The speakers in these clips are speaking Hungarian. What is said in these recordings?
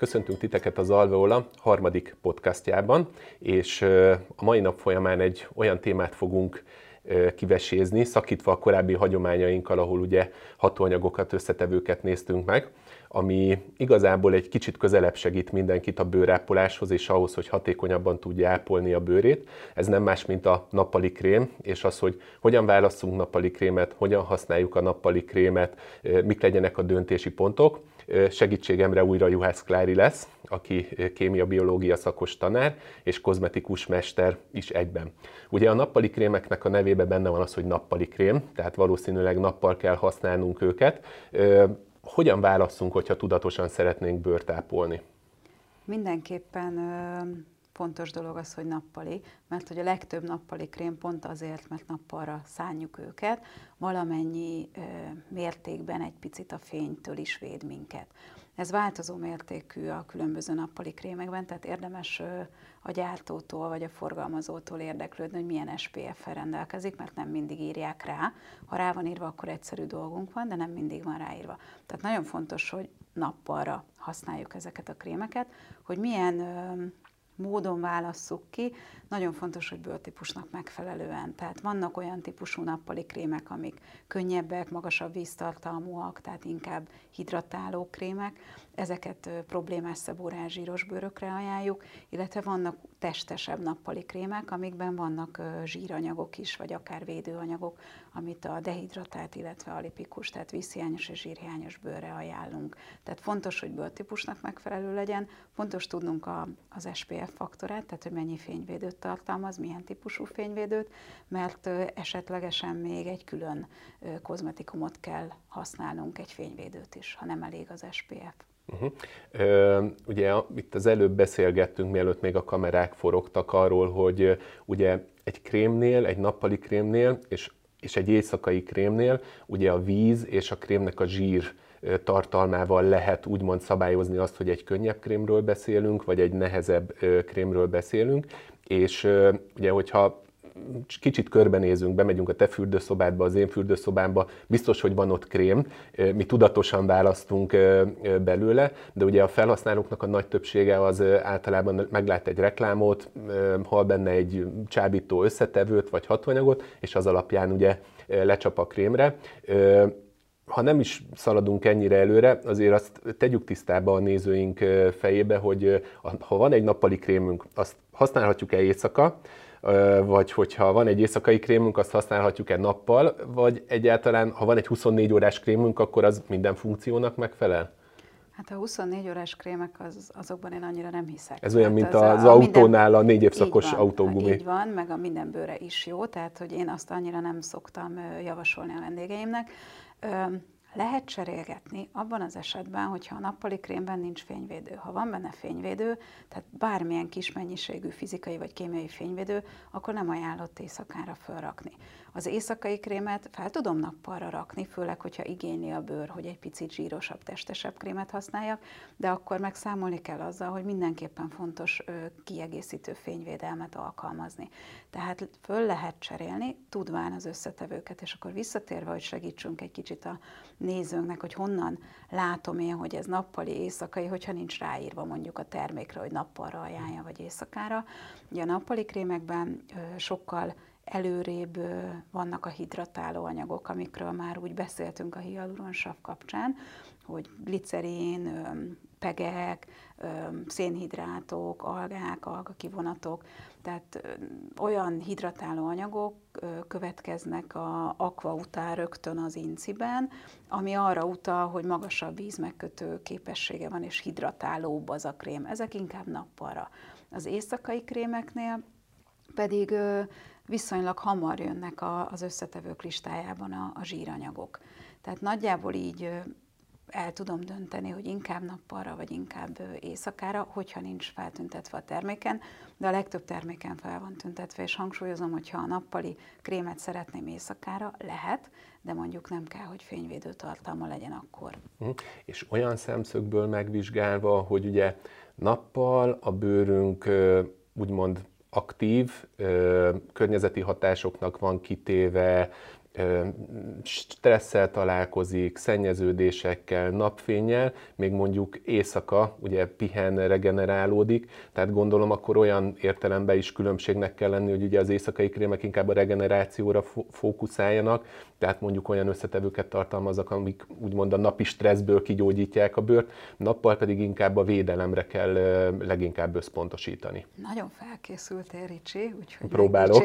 Köszöntünk titeket az Alveola harmadik podcastjában, és a mai nap folyamán egy olyan témát fogunk kivesézni, szakítva a korábbi hagyományainkkal, ahol ugye hatóanyagokat, összetevőket néztünk meg, ami igazából egy kicsit közelebb segít mindenkit a bőrápoláshoz, és ahhoz, hogy hatékonyabban tudja ápolni a bőrét. Ez nem más, mint a nappali krém, és az, hogy hogyan válasszunk nappali krémet, hogyan használjuk a nappali krémet, mik legyenek a döntési pontok. Segítségemre újra Juhász Klári lesz, aki kémia-biológia szakos tanár, és kozmetikus mester is egyben. Ugye a nappali krémeknek a nevében benne van az, hogy nappali krém, tehát valószínűleg nappal kell használnunk őket hogyan válasszunk, hogyha tudatosan szeretnénk bőrt ápolni? Mindenképpen fontos dolog az, hogy nappali, mert hogy a legtöbb nappali krém pont azért, mert nappalra szánjuk őket, valamennyi ö, mértékben egy picit a fénytől is véd minket. Ez változó mértékű a különböző nappali krémekben, tehát érdemes ö, a gyártótól vagy a forgalmazótól érdeklődni, hogy milyen SPF-fel rendelkezik, mert nem mindig írják rá. Ha rá van írva, akkor egyszerű dolgunk van, de nem mindig van ráírva. Tehát nagyon fontos, hogy nappalra használjuk ezeket a krémeket, hogy milyen ö, módon válasszuk ki, nagyon fontos, hogy bőrtípusnak megfelelően. Tehát vannak olyan típusú nappali krémek, amik könnyebbek, magasabb víztartalmúak, tehát inkább hidratáló krémek. Ezeket problémás szabórás zsíros bőrökre ajánljuk, illetve vannak testesebb nappali krémek, amikben vannak zsíranyagok is, vagy akár védőanyagok, amit a dehidratált, illetve a lipikus, tehát vízhiányos és zsírhiányos bőrre ajánlunk. Tehát fontos, hogy bőrtípusnak megfelelő legyen, fontos tudnunk a, az SPF faktorát, tehát hogy mennyi fényvédőt tartalmaz, milyen típusú fényvédőt, mert esetlegesen még egy külön kozmetikumot kell használnunk, egy fényvédőt is, ha nem elég az SPF. Uh-huh. Ö, ugye itt az előbb beszélgettünk, mielőtt még a kamerák forogtak arról, hogy ugye egy krémnél, egy nappali krémnél és, és egy éjszakai krémnél ugye a víz és a krémnek a zsír tartalmával lehet úgymond szabályozni azt, hogy egy könnyebb krémről beszélünk, vagy egy nehezebb krémről beszélünk, és ugye, hogyha kicsit körbenézünk, bemegyünk a te fürdőszobádba, az én fürdőszobámba, biztos, hogy van ott krém, mi tudatosan választunk belőle, de ugye a felhasználóknak a nagy többsége az általában meglát egy reklámot, hal benne egy csábító összetevőt vagy hatóanyagot, és az alapján ugye lecsap a krémre. Ha nem is szaladunk ennyire előre, azért azt tegyük tisztába a nézőink fejébe, hogy ha van egy nappali krémünk, azt használhatjuk-e éjszaka, vagy hogyha van egy éjszakai krémünk, azt használhatjuk-e nappal, vagy egyáltalán, ha van egy 24 órás krémünk, akkor az minden funkciónak megfelel? Hát a 24 órás krémek, az, azokban én annyira nem hiszek. Ez olyan, mint az, az a autónál a négy évszakos autógumi. Így van, meg a minden bőre is jó, tehát hogy én azt annyira nem szoktam javasolni a vendégeimnek. Lehet cserélgetni abban az esetben, hogyha a nappali krémben nincs fényvédő. Ha van benne fényvédő, tehát bármilyen kis mennyiségű fizikai vagy kémiai fényvédő, akkor nem ajánlott éjszakára felrakni. Az éjszakai krémet fel tudom nappalra rakni, főleg, hogyha igényli a bőr, hogy egy picit zsírosabb, testesebb krémet használjak, de akkor meg számolni kell azzal, hogy mindenképpen fontos ö, kiegészítő fényvédelmet alkalmazni. Tehát föl lehet cserélni, tudván az összetevőket, és akkor visszatérve, hogy segítsünk egy kicsit a nézőnknek, hogy honnan látom én, hogy ez nappali, éjszakai, hogyha nincs ráírva mondjuk a termékre, hogy nappalra ajánlja, vagy éjszakára. Ugye a nappali krémekben ö, sokkal előrébb vannak a hidratáló anyagok, amikről már úgy beszéltünk a hialuronsav kapcsán, hogy glicerin, pegek, szénhidrátok, algák, algakivonatok, tehát olyan hidratáló anyagok következnek a akva után rögtön az inciben, ami arra utal, hogy magasabb vízmegkötő képessége van, és hidratálóbb az a krém. Ezek inkább nappalra. Az éjszakai krémeknél pedig viszonylag hamar jönnek a, az összetevők listájában a, a zsíranyagok. Tehát nagyjából így el tudom dönteni, hogy inkább nappalra, vagy inkább éjszakára, hogyha nincs feltüntetve a terméken, de a legtöbb terméken fel van tüntetve, és hangsúlyozom, hogyha a nappali krémet szeretném éjszakára, lehet, de mondjuk nem kell, hogy fényvédő tartalma legyen akkor. Uh-huh. És olyan szemszögből megvizsgálva, hogy ugye nappal a bőrünk úgymond aktív, környezeti hatásoknak van kitéve, stresszel találkozik, szennyeződésekkel, napfényel, még mondjuk éjszaka ugye pihen, regenerálódik, tehát gondolom akkor olyan értelemben is különbségnek kell lenni, hogy ugye az éjszakai krémek inkább a regenerációra fókuszáljanak, tehát mondjuk olyan összetevőket tartalmaznak, amik úgymond a napi stresszből kigyógyítják a bőrt, nappal pedig inkább a védelemre kell leginkább összpontosítani. Nagyon felkészültél, Ricsi, úgyhogy Próbálok.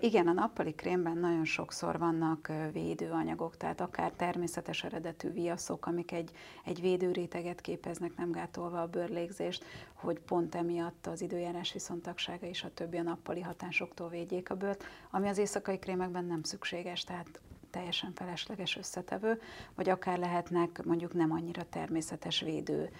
Igen, a nappali krémben nagyon sokszor vannak védőanyagok, tehát akár természetes eredetű viaszok, amik egy, egy védőréteget képeznek, nem gátolva a bőrlégzést, hogy pont emiatt az időjárás viszontagsága és a többi a nappali hatásoktól védjék a bőrt, ami az éjszakai krémekben nem szükséges, tehát teljesen felesleges összetevő, vagy akár lehetnek mondjuk nem annyira természetes védő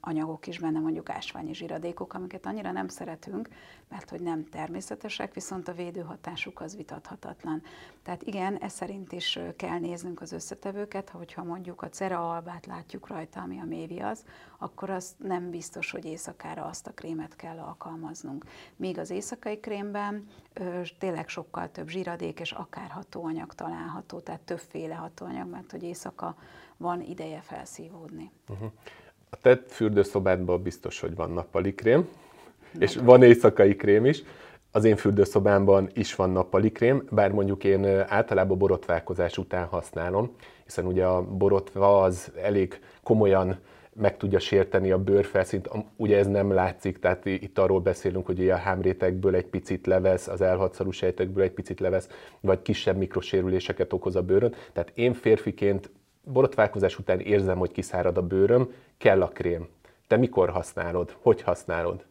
anyagok is benne, mondjuk ásványi zsiradékok, amiket annyira nem szeretünk, mert hogy nem természetesek, viszont a védőhatásuk az vitathatatlan. Tehát igen, ez szerint is kell néznünk az összetevőket, hogyha mondjuk a cera albát látjuk rajta, ami a méviasz, akkor az nem biztos, hogy éjszakára azt a krémet kell alkalmaznunk. Míg az éjszakai krémben ö, tényleg sokkal több zsiradék és akár hatóanyag található, tehát többféle hatóanyag, mert hogy éjszaka van ideje felszívódni. Uh-huh. A te fürdőszobádban biztos, hogy van nappali krém, és van éjszakai krém is. Az én fürdőszobámban is van nappali krém, bár mondjuk én általában borotválkozás után használom, hiszen ugye a borotva az elég komolyan meg tudja sérteni a bőrfelszínt. Ugye ez nem látszik, tehát itt arról beszélünk, hogy a hámrétekből egy picit levesz, az elhatszarú sejtekből egy picit levesz, vagy kisebb mikrosérüléseket okoz a bőrön. Tehát én férfiként borotválkozás után érzem, hogy kiszárad a bőröm, kell a krém. Te mikor használod? Hogy használod?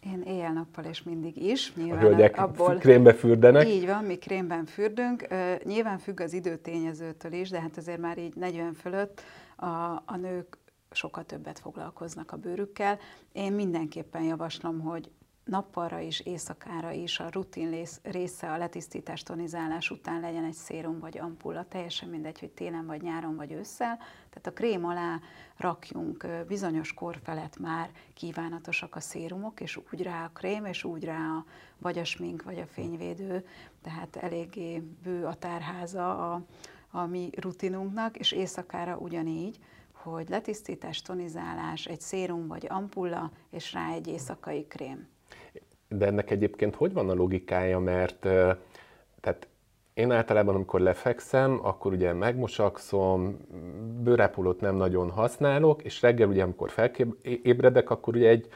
Én éjjel-nappal és mindig is. Nyilván a hölgyek abból, krémbe fürdenek. Így van, mi krémben fürdünk. Nyilván függ az időtényezőtől is, de hát azért már így 40 fölött a, a nők sokkal többet foglalkoznak a bőrükkel. Én mindenképpen javaslom, hogy nappalra is, éjszakára is a rutin része a letisztítás, tonizálás után legyen egy szérum vagy ampulla, teljesen mindegy, hogy télen vagy nyáron vagy ősszel. Tehát a krém alá rakjunk bizonyos kor felett már kívánatosak a szérumok, és úgy rá a krém, és úgy rá a, vagy a smink, vagy a fényvédő, tehát eléggé bő a tárháza a, a mi rutinunknak, és éjszakára ugyanígy, hogy letisztítás, tonizálás, egy szérum vagy ampulla, és rá egy éjszakai krém. De ennek egyébként hogy van a logikája, mert tehát én általában, amikor lefekszem, akkor ugye megmosakszom, bőrápolót nem nagyon használok, és reggel ugye, amikor felébredek, akkor ugye egy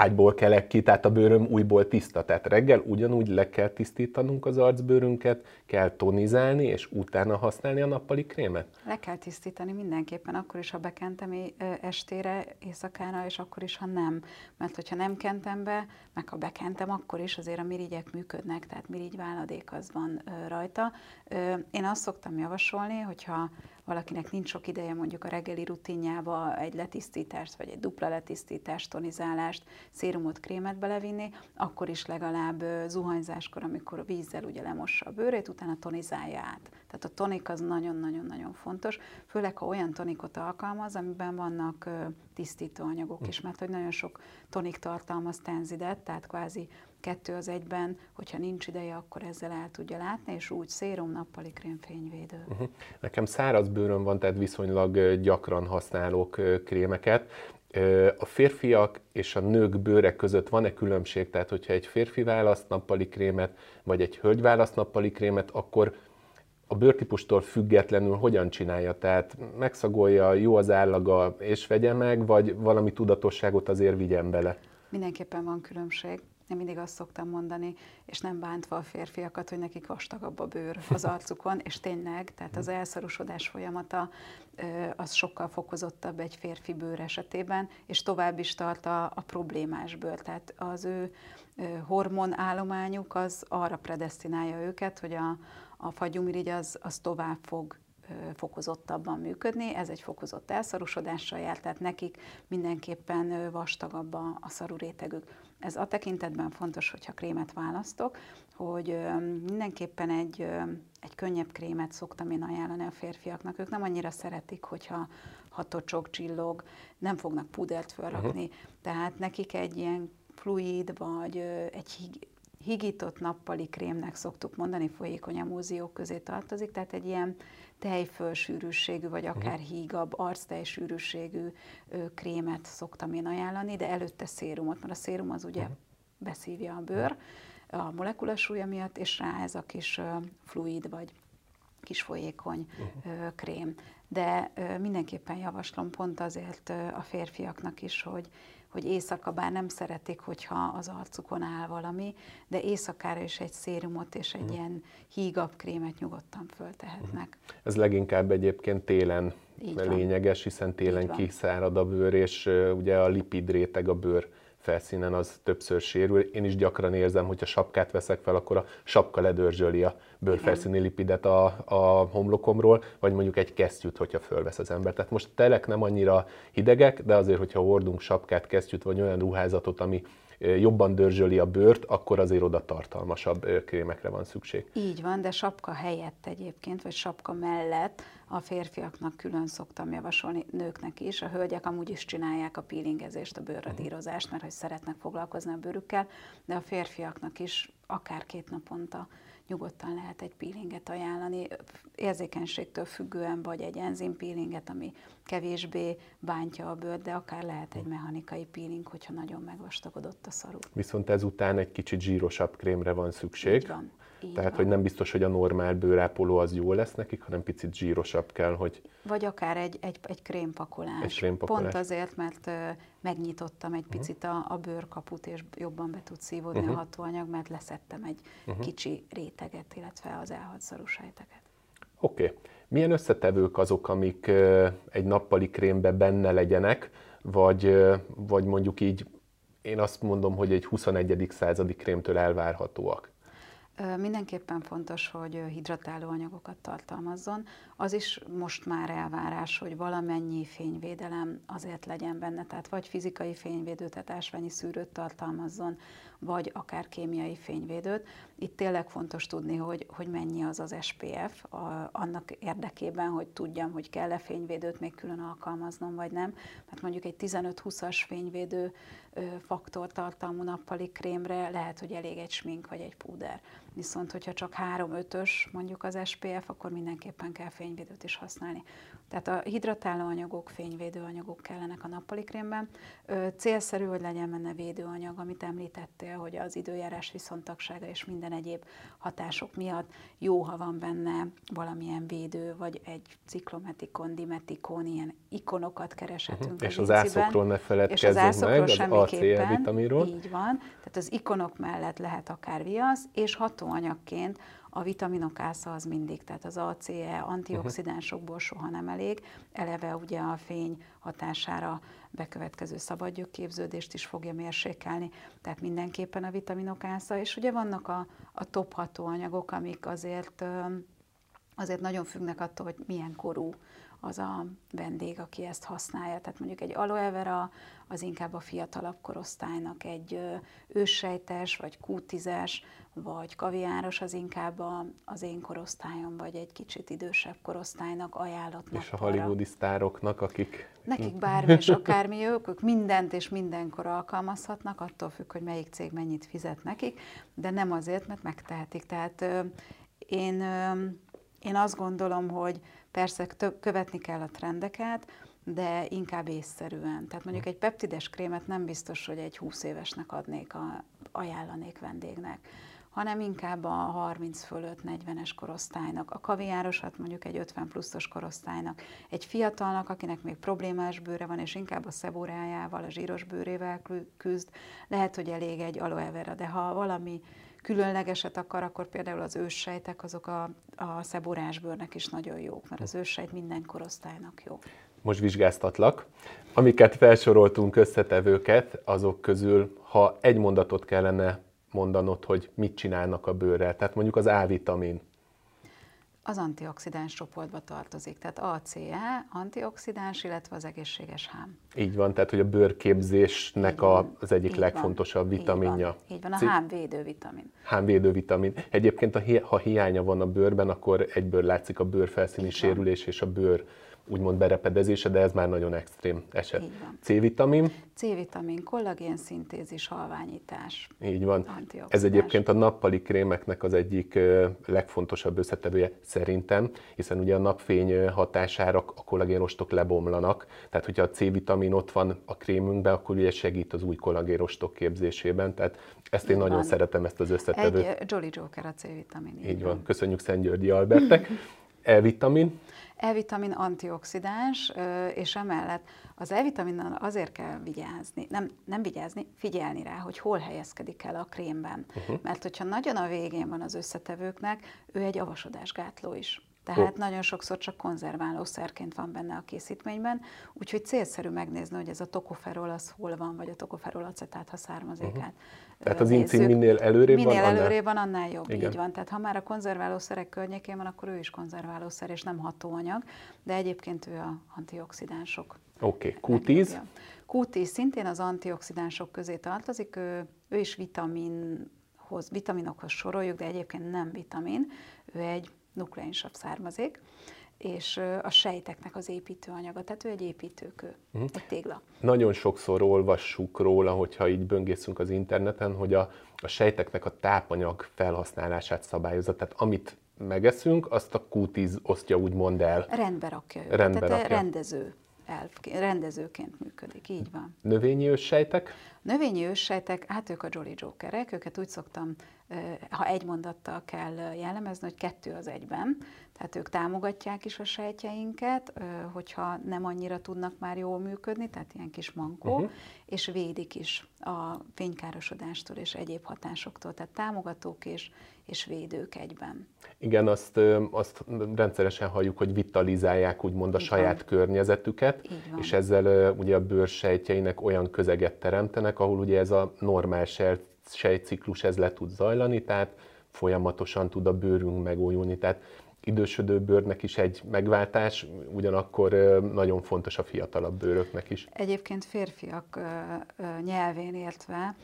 ágyból kelek ki, tehát a bőröm újból tiszta. Tehát reggel ugyanúgy le kell tisztítanunk az arcbőrünket, kell tonizálni, és utána használni a nappali krémet? Le kell tisztítani mindenképpen, akkor is, ha bekentem estére, éjszakára, és akkor is, ha nem. Mert hogyha nem kentem be, meg ha bekentem, akkor is azért a mirigyek működnek, tehát mirigy váladék az van rajta. Én azt szoktam javasolni, hogyha valakinek nincs sok ideje mondjuk a reggeli rutinjába egy letisztítást, vagy egy dupla letisztítást, tonizálást, szérumot, krémet belevinni, akkor is legalább zuhanyzáskor, amikor vízzel ugye lemossa a bőrét, utána tonizálja át. Tehát a tonik az nagyon-nagyon-nagyon fontos, főleg ha olyan tonikot alkalmaz, amiben vannak tisztító anyagok is, mert hogy nagyon sok tonik tartalmaz tenzidet, tehát kvázi kettő az egyben, hogyha nincs ideje, akkor ezzel el tudja látni, és úgy szérum, nappali krém, fényvédő. Uh-huh. Nekem száraz bőröm van, tehát viszonylag gyakran használok krémeket. A férfiak és a nők bőre között van-e különbség? Tehát, hogyha egy férfi választ nappali krémet, vagy egy hölgy választ nappali krémet, akkor a bőrtípustól függetlenül hogyan csinálja? Tehát megszagolja, jó az állaga, és vegye meg, vagy valami tudatosságot azért vigyen bele? Mindenképpen van különbség. Én mindig azt szoktam mondani, és nem bántva a férfiakat, hogy nekik vastagabb a bőr az arcukon, és tényleg, tehát az elszarosodás folyamata az sokkal fokozottabb egy férfi bőr esetében, és tovább is tart a, a problémás bőr. Tehát az ő hormonállományuk az arra predestinálja őket, hogy a, a fagyumirigy az, az tovább fog fokozottabban működni, ez egy fokozott elszarusodással jár, tehát nekik mindenképpen vastagabb a, a szaru rétegük. Ez a tekintetben fontos, hogyha krémet választok, hogy mindenképpen egy, egy könnyebb krémet szoktam én ajánlani a férfiaknak. Ők nem annyira szeretik, hogyha ha tocsog, csillog, nem fognak pudert felrakni, uh-huh. tehát nekik egy ilyen fluid, vagy egy hig, higított nappali krémnek szoktuk mondani, folyékony emúziók közé tartozik, tehát egy ilyen tejfölsűrűségű, vagy mhm. akár hígabb, arctejsűrűségű krémet szoktam én ajánlani, de előtte szérumot, mert a szérum az ugye uh-huh. beszívja a bőr a molekulasúlya miatt, és rá ez a kis fluid, vagy kis folyékony uh-huh. krém. De mindenképpen javaslom pont azért a férfiaknak is, hogy hogy éjszaka bár nem szeretik, hogyha az arcukon áll valami, de éjszakára is egy szérumot és egy mm. ilyen hígabb krémet nyugodtan föltehetnek. Mm. Ez leginkább egyébként télen Így lényeges, hiszen télen kiszárad a bőr, és ugye a lipid réteg a bőr felszínen az többször sérül. Én is gyakran érzem, hogy ha sapkát veszek fel, akkor a sapka ledörzsöli a bőrfelszíni lipidet a, a homlokomról, vagy mondjuk egy kesztyűt, hogyha fölvesz az ember. Tehát most telek nem annyira hidegek, de azért, hogyha hordunk sapkát, kesztyűt, vagy olyan ruházatot, ami jobban dörzsöli a bőrt, akkor azért oda tartalmasabb krémekre van szükség. Így van, de sapka helyett egyébként, vagy sapka mellett a férfiaknak külön szoktam javasolni, nőknek is. A hölgyek amúgy is csinálják a peelingezést, a bőrradírozást, mert hogy szeretnek foglalkozni a bőrükkel, de a férfiaknak is akár két naponta nyugodtan lehet egy peelinget ajánlani, érzékenységtől függően, vagy egy enzim peelinget, ami kevésbé bántja a bőrt, de akár lehet egy mechanikai peeling, hogyha nagyon megvastagodott a szarú. Viszont ezután egy kicsit zsírosabb krémre van szükség. Így van. Így Tehát, van. hogy nem biztos, hogy a normál bőrápoló az jó lesz nekik, hanem picit zsírosabb kell, hogy... Vagy akár egy, egy, egy krémpakolás. Egy krémpakolás. Pont azért, mert megnyitottam egy picit a, a bőrkaput, és jobban be tud szívódni uh-huh. a hatóanyag, mert leszettem egy uh-huh. kicsi réteget, illetve az elhagy szarúsejteket. Oké. Okay. Milyen összetevők azok, amik uh, egy nappali krémbe benne legyenek, vagy, uh, vagy mondjuk így én azt mondom, hogy egy 21. századi krémtől elvárhatóak? Mindenképpen fontos, hogy hidratáló anyagokat tartalmazzon. Az is most már elvárás, hogy valamennyi fényvédelem azért legyen benne, tehát vagy fizikai fényvédő, tehát ásványi szűrőt tartalmazzon, vagy akár kémiai fényvédőt. Itt tényleg fontos tudni, hogy, hogy mennyi az az SPF, a, annak érdekében, hogy tudjam, hogy kell-e fényvédőt még külön alkalmaznom, vagy nem. Mert mondjuk egy 15-20-as fényvédő faktor tartalmú nappali krémre lehet, hogy elég egy smink vagy egy púder. Viszont, hogyha csak 3-5-ös mondjuk az SPF, akkor mindenképpen kell fényvédőt is használni. Tehát a hidratáló anyagok, fényvédő anyagok kellenek a nappali krémben. Célszerű, hogy legyen benne védőanyag, amit említettél, hogy az időjárás viszontagsága és minden egyéb hatások miatt jó, ha van benne valamilyen védő, vagy egy ciklometikon, dimetikon, ilyen ikonokat kereshetünk. Uh-huh. És az ászokról ne feledkezzünk meg, az ACE vitaminról. Így van. Tehát az ikonok mellett lehet akár viasz, és hatóanyagként a vitaminok ásza az mindig, tehát az ACE antioxidánsokból soha nem elég, eleve ugye a fény hatására bekövetkező szabadgyökképződést is fogja mérsékelni, tehát mindenképpen a vitaminok ásza, és ugye vannak a, a top hatóanyagok, amik azért azért nagyon függnek attól, hogy milyen korú az a vendég, aki ezt használja. Tehát mondjuk egy aloe vera az inkább a fiatalabb korosztálynak, egy őssejtes, vagy kútizes, vagy kaviáros az inkább a, az én korosztályom, vagy egy kicsit idősebb korosztálynak ajánlott És a hollywoodi sztároknak, akik... Nekik bármi és akármi ők, ők mindent és mindenkor alkalmazhatnak, attól függ, hogy melyik cég mennyit fizet nekik, de nem azért, mert megtehetik. Tehát én, én azt gondolom, hogy persze követni kell a trendeket, de inkább észszerűen. Tehát mondjuk egy peptides krémet nem biztos, hogy egy 20 évesnek adnék, a, ajánlanék vendégnek hanem inkább a 30 fölött 40-es korosztálynak, a kaviárosat mondjuk egy 50 pluszos korosztálynak, egy fiatalnak, akinek még problémás bőre van, és inkább a szeborájával, a zsíros bőrével küzd, lehet, hogy elég egy aloe vera, de ha valami különlegeset akar, akkor például az őssejtek azok a, a szeborásbőrnek is nagyon jók, mert az őssejt minden korosztálynak jó. Most vizsgáztatlak. Amiket felsoroltunk összetevőket, azok közül, ha egy mondatot kellene mondanod, hogy mit csinálnak a bőrrel, tehát mondjuk az A-vitamin. Az antioxidáns csoportba tartozik, tehát ACE, antioxidáns, illetve az egészséges hám. Így van, tehát hogy a bőrképzésnek a, az egyik így legfontosabb van, vitaminja. Így van, így van a hámvédő vitamin. Hámvédő vitamin. Egyébként, ha hiánya van a bőrben, akkor egyből látszik a bőrfelszíni sérülés és a bőr úgymond berepedezése, de ez már nagyon extrém eset. C-vitamin. C-vitamin, kollagén szintézis, halványítás. Így van. Ez egyébként a nappali krémeknek az egyik legfontosabb összetevője szerintem, hiszen ugye a napfény hatására a kollagénrostok lebomlanak, tehát hogyha a C-vitamin ott van a krémünkben, akkor ugye segít az új kollagénrostok képzésében, tehát ezt én Így nagyon van. szeretem, ezt az összetevőt. Egy Jolly Joker a C-vitamin. Így, így van. van. Köszönjük Szent Györgyi Albertek. E-vitamin. E-vitamin antioxidáns, és emellett az E-vitaminnal azért kell vigyázni, nem, nem vigyázni, figyelni rá, hogy hol helyezkedik el a krémben. Uh-huh. Mert hogyha nagyon a végén van az összetevőknek, ő egy avasodásgátló is. Tehát oh. nagyon sokszor csak konzerválószerként van benne a készítményben, úgyhogy célszerű megnézni, hogy ez a tokoferol az hol van, vagy a tokoferol acetát, ha származékát. Uh-huh. Tehát az incim minél előrébb minél van, annál... előrébb van, annál jobb. Igen. Így van. Tehát ha már a konzerválószerek környékén van, akkor ő is konzerválószer, és nem hatóanyag, de egyébként ő a antioxidánsok. Oké, okay. Q10? Q10 szintén az antioxidánsok közé tartozik, ő, ő is vitaminhoz, vitaminokhoz soroljuk, de egyébként nem vitamin, ő egy nukleinsav származék, és a sejteknek az építőanyaga, tehát ő egy építőkő, uh-huh. egy tégla. Nagyon sokszor olvassuk róla, hogyha így böngészünk az interneten, hogy a, a sejteknek a tápanyag felhasználását szabályozza, tehát amit megeszünk, azt a Q10 osztja úgymond el. Rendbe rakja őket, Rendbe tehát rakja. rendező elf, rendezőként működik, így van. Növényi őssejtek? Növényi őssejtek, hát ők a Jolly Jokerek, őket úgy szoktam, ha egy mondattal kell jellemezni, hogy kettő az egyben. Tehát ők támogatják is a sejtjeinket, hogyha nem annyira tudnak már jól működni, tehát ilyen kis mankó, uh-huh. és védik is a fénykárosodástól és egyéb hatásoktól, tehát támogatók és, és védők egyben. Igen, azt, azt rendszeresen halljuk, hogy vitalizálják úgymond a Így saját van. környezetüket, és ezzel ugye a bőrsejtjeinek olyan közeget teremtenek, ahol ugye ez a normál sejtciklus ez le tud zajlani, tehát folyamatosan tud a bőrünk megújulni. Tehát idősödő bőrnek is egy megváltás, ugyanakkor nagyon fontos a fiatalabb bőröknek is. Egyébként férfiak nyelvén értve,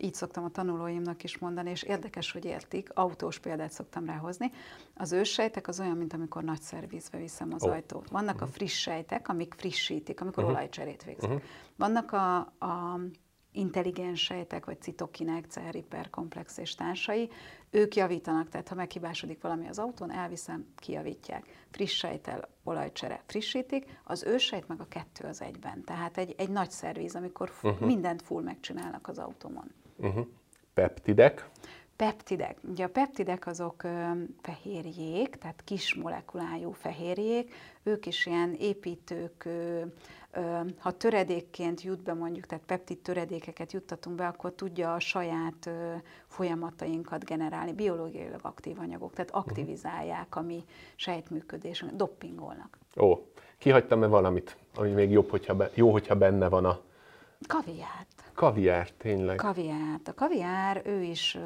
így szoktam a tanulóimnak is mondani, és érdekes, hogy értik, autós példát szoktam ráhozni. Az őssejtek az olyan, mint amikor nagy szervizbe viszem az oh. ajtót. Vannak uh-huh. a friss sejtek, amik frissítik, amikor uh-huh. olajcserét végzek. Uh-huh. Vannak a, a intelligens sejtek, vagy citokinek, CR komplex és társai, ők javítanak, tehát ha meghibásodik valami az autón, elviszem, kijavítják. Friss sejtel, olajcsere, frissítik, az ősejt meg a kettő az egyben. Tehát egy, egy nagy szervíz, amikor uh-huh. mindent full megcsinálnak az autómon. Uh-huh. Peptidek? Peptidek. Ugye a peptidek azok ö, fehérjék, tehát kis molekulájú fehérjék, ők is ilyen építők, ö, ha töredékként jut be mondjuk, tehát peptid töredékeket juttatunk be, akkor tudja a saját folyamatainkat generálni, biológiailag aktív anyagok, tehát mhm. aktivizálják a mi sejtműködésünket, doppingolnak. Ó, kihagytam-e valamit, ami még jobb, hogyha be, jó, hogyha benne van a... Kaviárt. Kaviár, tényleg. Kaviárt. A kaviár, ő is,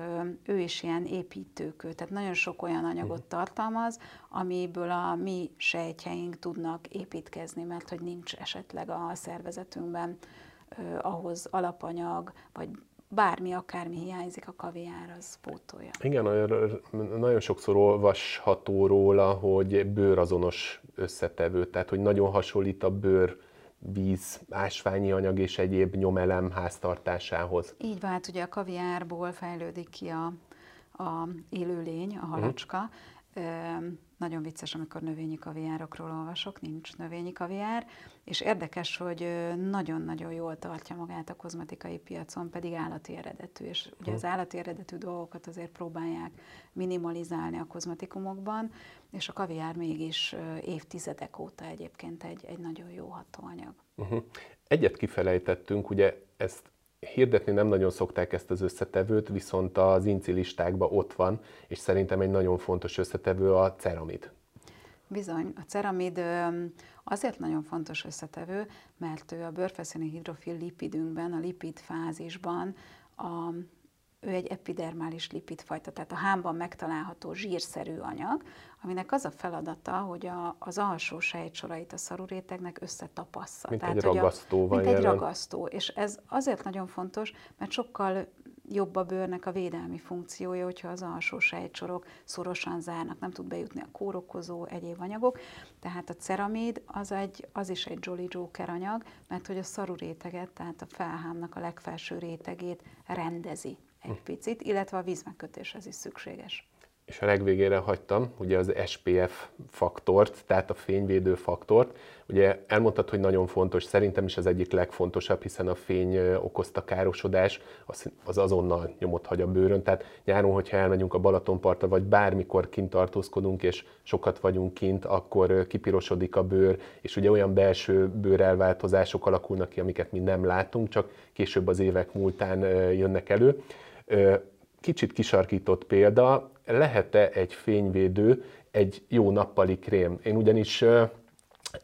ő is ilyen építőkő, tehát nagyon sok olyan anyagot tartalmaz, amiből a mi sejtjeink tudnak építkezni, mert hogy nincs esetleg a szervezetünkben ahhoz alapanyag, vagy bármi, akármi hiányzik, a kaviár az pótolja. Igen, nagyon sokszor olvasható róla, hogy bőrazonos összetevő, tehát hogy nagyon hasonlít a bőr víz, ásványi anyag és egyéb nyomelem háztartásához. Így van, hát ugye a kaviárból fejlődik ki a, a élőlény, a halacska. Uh-huh. Nagyon vicces, amikor növényi kaviárokról olvasok, nincs növényi kaviár, és érdekes, hogy nagyon-nagyon jól tartja magát a kozmetikai piacon, pedig állati eredetű, és ugye az állati eredetű dolgokat azért próbálják minimalizálni a kozmetikumokban, és a kaviár mégis évtizedek óta egyébként egy, egy nagyon jó hatóanyag. Uh-huh. Egyet kifelejtettünk, ugye ezt hirdetni nem nagyon szokták ezt az összetevőt, viszont az incilistákban ott van, és szerintem egy nagyon fontos összetevő a ceramid. Bizony, a ceramid azért nagyon fontos összetevő, mert a bőrfeszíni hidrofil lipidünkben, a lipid fázisban a ő egy epidermális lipidfajta, tehát a hámban megtalálható zsírszerű anyag, aminek az a feladata, hogy a, az alsó sejtsorait a szarurétegnek összetapassza. Mint tehát, egy ragasztó a, Mint egy ragasztó. És ez azért nagyon fontos, mert sokkal jobb a bőrnek a védelmi funkciója, hogyha az alsó sejtsorok szorosan zárnak, nem tud bejutni a kórokozó, egyéb anyagok. Tehát a ceramid az, egy, az is egy Jolly Joker anyag, mert hogy a szaru réteget, tehát a felhámnak a legfelső rétegét rendezi egy hm. picit, illetve a vízmegkötéshez is szükséges és a legvégére hagytam ugye az SPF faktort, tehát a fényvédő faktort. Ugye elmondtad, hogy nagyon fontos, szerintem is az egyik legfontosabb, hiszen a fény okozta károsodás az azonnal nyomot hagy a bőrön. Tehát nyáron, hogyha elmegyünk a Balatonpartra, vagy bármikor kint tartózkodunk, és sokat vagyunk kint, akkor kipirosodik a bőr, és ugye olyan belső bőrelváltozások alakulnak ki, amiket mi nem látunk, csak később az évek múltán jönnek elő kicsit kisarkított példa, lehet-e egy fényvédő egy jó nappali krém? Én ugyanis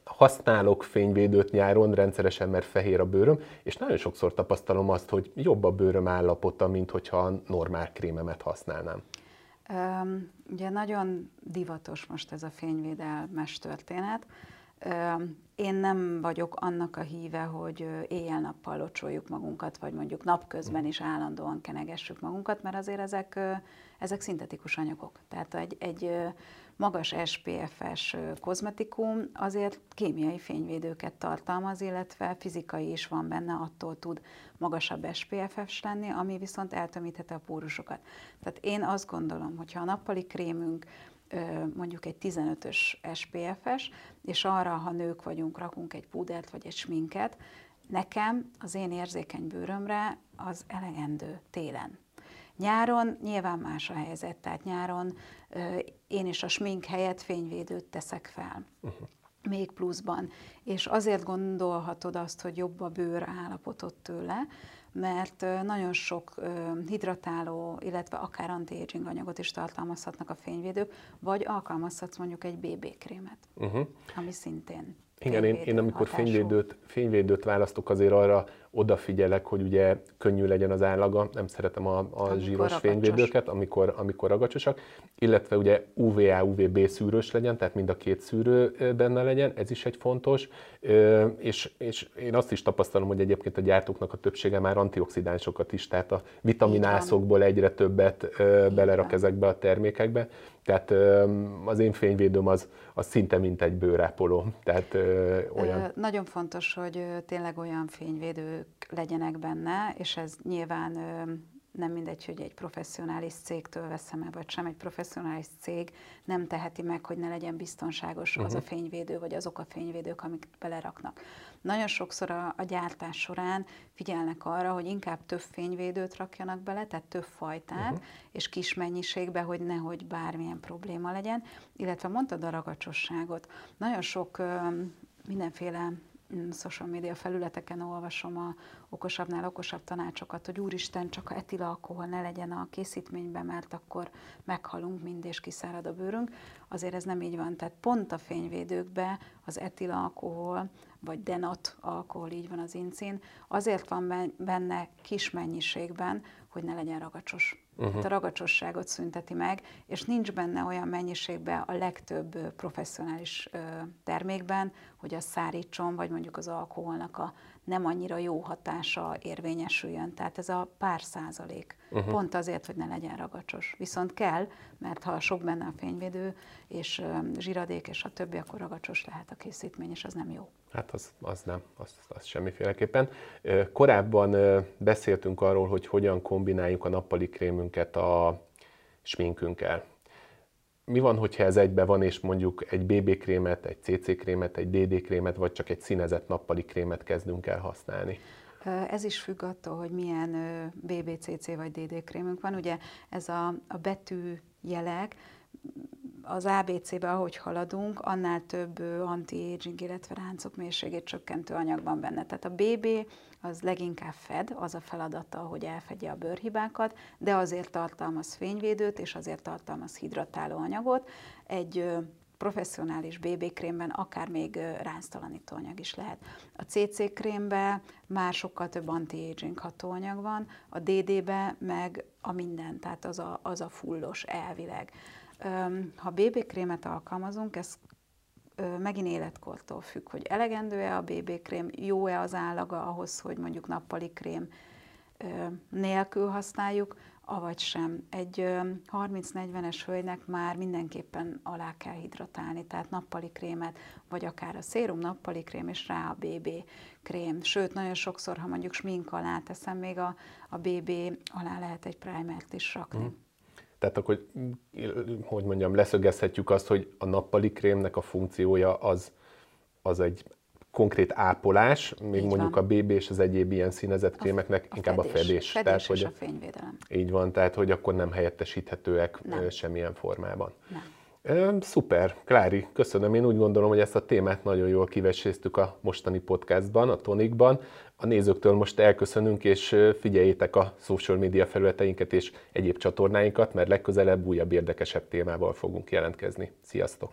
használok fényvédőt nyáron rendszeresen, mert fehér a bőröm, és nagyon sokszor tapasztalom azt, hogy jobb a bőröm állapota, mint hogyha a normál krémemet használnám. Um, ugye nagyon divatos most ez a fényvédelmes történet. Én nem vagyok annak a híve, hogy éjjel-nappal locsoljuk magunkat, vagy mondjuk napközben is állandóan kenegessük magunkat, mert azért ezek, ezek szintetikus anyagok. Tehát egy, egy magas SPF-es kozmetikum azért kémiai fényvédőket tartalmaz, illetve fizikai is van benne, attól tud magasabb SPF-es lenni, ami viszont eltömítheti a pórusokat. Tehát én azt gondolom, hogyha a nappali krémünk mondjuk egy 15-ös SPF-es, és arra, ha nők vagyunk, rakunk egy púdert vagy egy sminket, nekem az én érzékeny bőrömre az elegendő télen. Nyáron nyilván más a helyzet, tehát nyáron én is a smink helyett fényvédőt teszek fel. Uh-huh. Még pluszban. És azért gondolhatod azt, hogy jobb a bőr állapotot tőle, mert nagyon sok hidratáló, illetve akár anti-aging anyagot is tartalmazhatnak a fényvédők, vagy alkalmazhatsz mondjuk egy BB krémet, uh-huh. ami szintén igen, én, én amikor fényvédőt, fényvédőt választok, azért arra odafigyelek, hogy ugye könnyű legyen az állaga, nem szeretem a, a zsíros ragacsos. fényvédőket, amikor, amikor ragacsosak, illetve ugye UVA, UVB szűrős legyen, tehát mind a két szűrő benne legyen, ez is egy fontos, és, és én azt is tapasztalom, hogy egyébként a gyártóknak a többsége már antioxidánsokat is, tehát a vitaminászokból egyre többet belerak ezekbe a termékekbe, tehát az én fényvédőm az, az szinte mint egy bőrápoló. Tehát olyan. Nagyon fontos, hogy tényleg olyan fényvédők legyenek benne, és ez nyilván nem mindegy, hogy egy professzionális cégtől veszem el, vagy sem. Egy professzionális cég nem teheti meg, hogy ne legyen biztonságos uh-huh. az a mhm. fényvédő, vagy azok a fényvédők, amik beleraknak. Nagyon sokszor a, a gyártás során figyelnek arra, hogy inkább több fényvédőt rakjanak bele, tehát több fajtát, uh-huh. és kis mennyiségbe, hogy nehogy bármilyen probléma legyen. Illetve mondtad a ragacsosságot. Nagyon sok ö, mindenféle social media felületeken olvasom a okosabbnál okosabb tanácsokat, hogy úristen, csak a etilalkohol ne legyen a készítményben, mert akkor meghalunk mind és kiszárad a bőrünk. Azért ez nem így van. Tehát pont a fényvédőkbe az etilalkohol, vagy denat alkohol, így van az incin, azért van benne kis mennyiségben, hogy ne legyen ragacsos. Uh-huh. Tehát a ragacsosságot szünteti meg, és nincs benne olyan mennyiségben a legtöbb professzionális termékben, hogy az szárítson, vagy mondjuk az alkoholnak a nem annyira jó hatása érvényesüljön. Tehát ez a pár százalék. Uh-huh. Pont azért, hogy ne legyen ragacsos. Viszont kell, mert ha sok benne a fényvédő, és zsiradék, és a többi, akkor ragacsos lehet a készítmény, és az nem jó. Hát az, az nem, az, az semmiféleképpen. Korábban beszéltünk arról, hogy hogyan kombináljuk a nappali krémünket a sminkünkkel. Mi van, hogyha ez egybe van, és mondjuk egy BB krémet, egy CC krémet, egy DD krémet, vagy csak egy színezett nappali krémet kezdünk el használni? Ez is függ attól, hogy milyen BBCC vagy DD krémünk van. Ugye ez a, a betűjelek, az ABC-be, ahogy haladunk, annál több anti-aging, illetve ráncok mélységét csökkentő anyag van benne. Tehát a BB az leginkább fed, az a feladata, hogy elfedje a bőrhibákat, de azért tartalmaz fényvédőt, és azért tartalmaz hidratáló anyagot. Egy professzionális BB krémben akár még ránctalanító anyag is lehet. A CC krémben már sokkal több anti-aging hatóanyag van, a DD-be meg a minden, tehát az a, az a fullos elvileg. Ha BB krémet alkalmazunk, ez megint életkortól függ, hogy elegendő-e a BB krém, jó-e az állaga ahhoz, hogy mondjuk nappali krém nélkül használjuk, avagy sem. Egy 30-40-es hölgynek már mindenképpen alá kell hidratálni, tehát nappali krémet, vagy akár a szérum nappali krém, és rá a BB krém. Sőt, nagyon sokszor, ha mondjuk smink alá teszem, még a, a BB alá lehet egy primert is rakni. Hmm. Tehát akkor, hogy mondjam, leszögezhetjük azt, hogy a nappali krémnek a funkciója az, az egy konkrét ápolás, még így mondjuk van. a BB és az egyéb ilyen színezett krémeknek a, inkább fedés, a fedés. fedés tehát, és hogy a fényvédelem. Így van, tehát hogy akkor nem helyettesíthetőek nem. semmilyen formában. Nem. Szuper, Klári, köszönöm. Én úgy gondolom, hogy ezt a témát nagyon jól kiveséztük a mostani podcastban, a Tonikban. A nézőktől most elköszönünk, és figyeljétek a social media felületeinket és egyéb csatornáinkat, mert legközelebb újabb érdekesebb témával fogunk jelentkezni. Sziasztok!